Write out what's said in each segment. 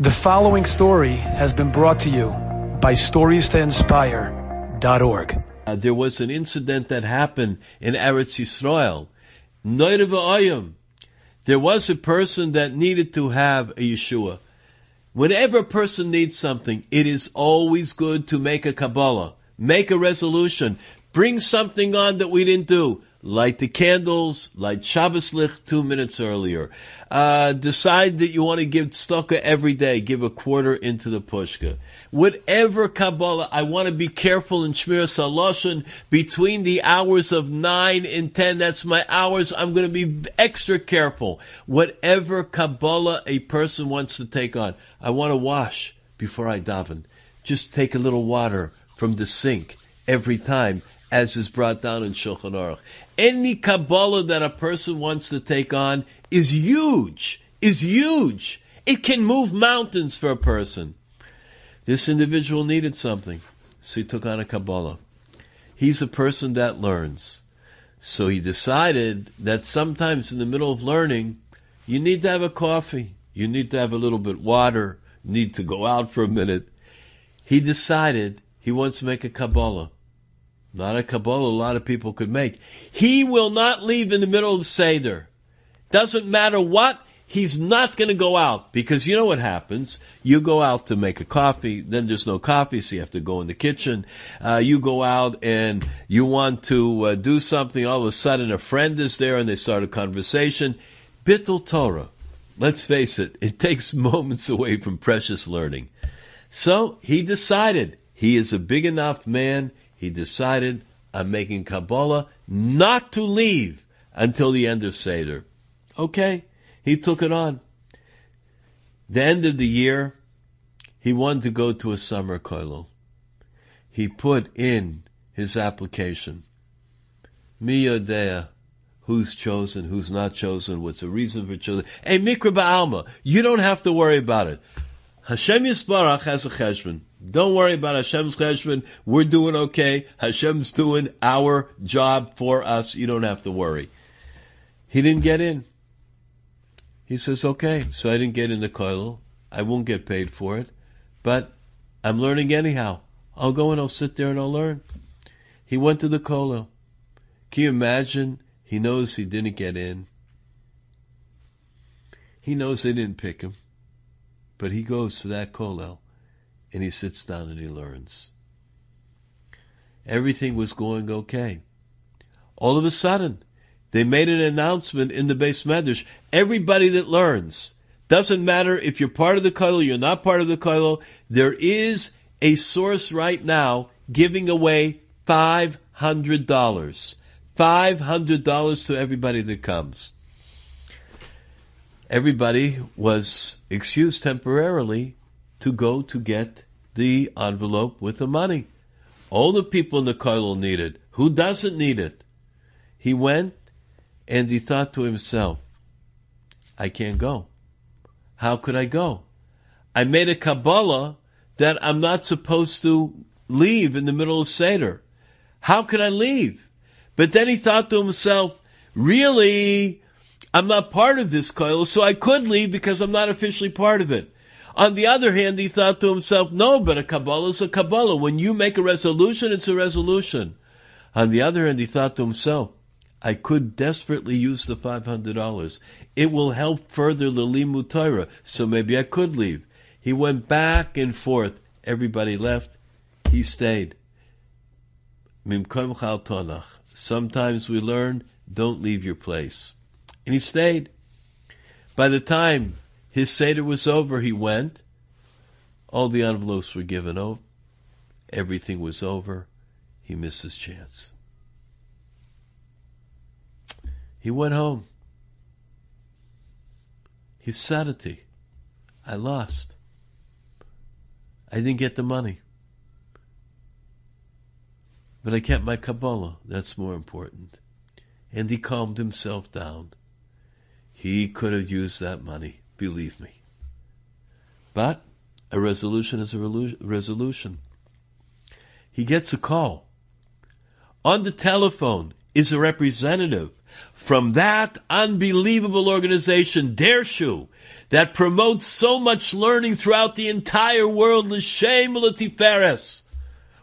The following story has been brought to you by StoriesToInspire.org. Uh, there was an incident that happened in Eretz Yisrael. Noirva There was a person that needed to have a Yeshua. Whenever a person needs something, it is always good to make a Kabbalah, make a resolution, bring something on that we didn't do light the candles, light Shabbos licht two minutes earlier. Uh, decide that you want to give tzedakah every day, give a quarter into the pushka. Whatever Kabbalah, I want to be careful in Shmiras Loshon between the hours of 9 and 10. That's my hours. I'm going to be extra careful. Whatever Kabbalah a person wants to take on. I want to wash before I daven. Just take a little water from the sink every time as is brought down in Shulchan Aruch. Any Kabbalah that a person wants to take on is huge, is huge. It can move mountains for a person. This individual needed something, so he took on a Kabbalah. He's a person that learns. So he decided that sometimes in the middle of learning, you need to have a coffee, you need to have a little bit water, need to go out for a minute. He decided he wants to make a Kabbalah. Not a Kabbalah a lot of people could make. He will not leave in the middle of Seder. Doesn't matter what, he's not going to go out because you know what happens. You go out to make a coffee, then there's no coffee, so you have to go in the kitchen. Uh, you go out and you want to uh, do something, all of a sudden a friend is there and they start a conversation. Bittul Torah. Let's face it, it takes moments away from precious learning. So he decided he is a big enough man he decided on making Kabbalah not to leave until the end of Seder. Okay, he took it on. The end of the year, he wanted to go to a summer kollel. He put in his application. Miyodea, who's chosen, who's not chosen, what's the reason for choosing. Hey, Mikra Ba'alma, you don't have to worry about it. Hashem Yisbarach has a cheshbon. Don't worry about Hashem's cheshbon. We're doing okay. Hashem's doing our job for us. You don't have to worry. He didn't get in. He says, okay, so I didn't get in the kollel. I won't get paid for it, but I'm learning anyhow. I'll go and I'll sit there and I'll learn. He went to the kollel. Can you imagine? He knows he didn't get in. He knows they didn't pick him, but he goes to that kollel and he sits down and he learns. Everything was going okay. All of a sudden, they made an announcement in the beis medrash. Everybody that learns, doesn't matter if you're part of the kollel, you're not part of the kollel, there is a source right now giving away $500. $500 to everybody that comes. Everybody was excused temporarily to go to get the envelope with the money. All the people in the kollel need it. Who doesn't need it? He went and he thought to himself, I can't go. How could I go? I made a Kabbalah that I'm not supposed to leave in the middle of Seder. How could I leave? But then he thought to himself, really, I'm not part of this kollel, so I could leave because I'm not officially part of it. On the other hand, he thought to himself, no, but a Kabbalah is a Kabbalah. When you make a resolution, it's a resolution. On the other hand, he thought to himself, I could desperately use the $500. It will help further the Limud Torah, so maybe I could leave. He went back and forth. Everybody left. He stayed. Sometimes we learn, don't leave your place. And he stayed. By the time his Seder was over. He went. All the envelopes were given over. Everything was over. He missed his chance. He went home. Hifsadati. I lost. I didn't get the money. But I kept my Kabbalah. That's more important. And he calmed himself down. He could have used that money believe me. But a resolution is a resolution. He gets a call. On the telephone is a representative from that unbelievable organization, Dirshu, that promotes so much learning throughout the entire world, L'Shem L'Tiferes.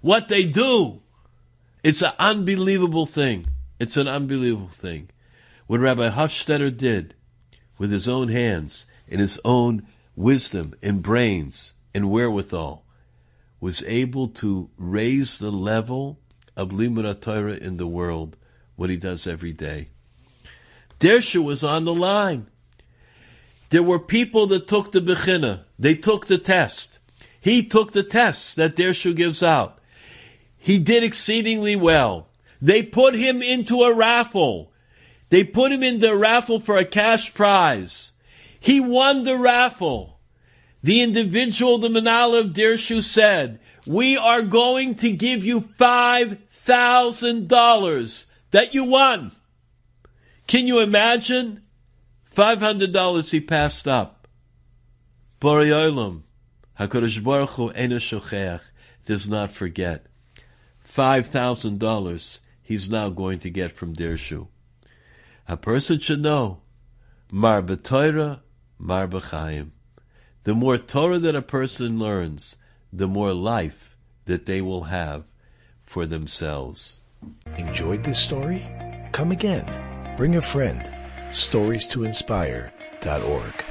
What they do, it's an unbelievable thing. It's an unbelievable thing. What Rabbi Hofstadter did with his own hands, in his own wisdom and brains and wherewithal, was able to raise the level of Limud Torah in the world, what he does every day. Dirshu was on the line. There were people that took the Bechina. They took the test. He took the test that Dirshu gives out. He did exceedingly well. They put him into a raffle. They put him in the raffle for a cash prize. He won the raffle. The individual, the Manala of Dirshu said, we are going to give you $5,000 that you won. Can you imagine? $500 he passed up. Borei Olam, HaKadosh Baruch Hu Eno does not forget. $5,000 he's now going to get from Dirshu. A person should know, Marbeh Torah, Mar. The more Torah that a person learns, the more life that they will have for themselves. Enjoyed this story? Come again. Bring a friend. Stories to inspire.org.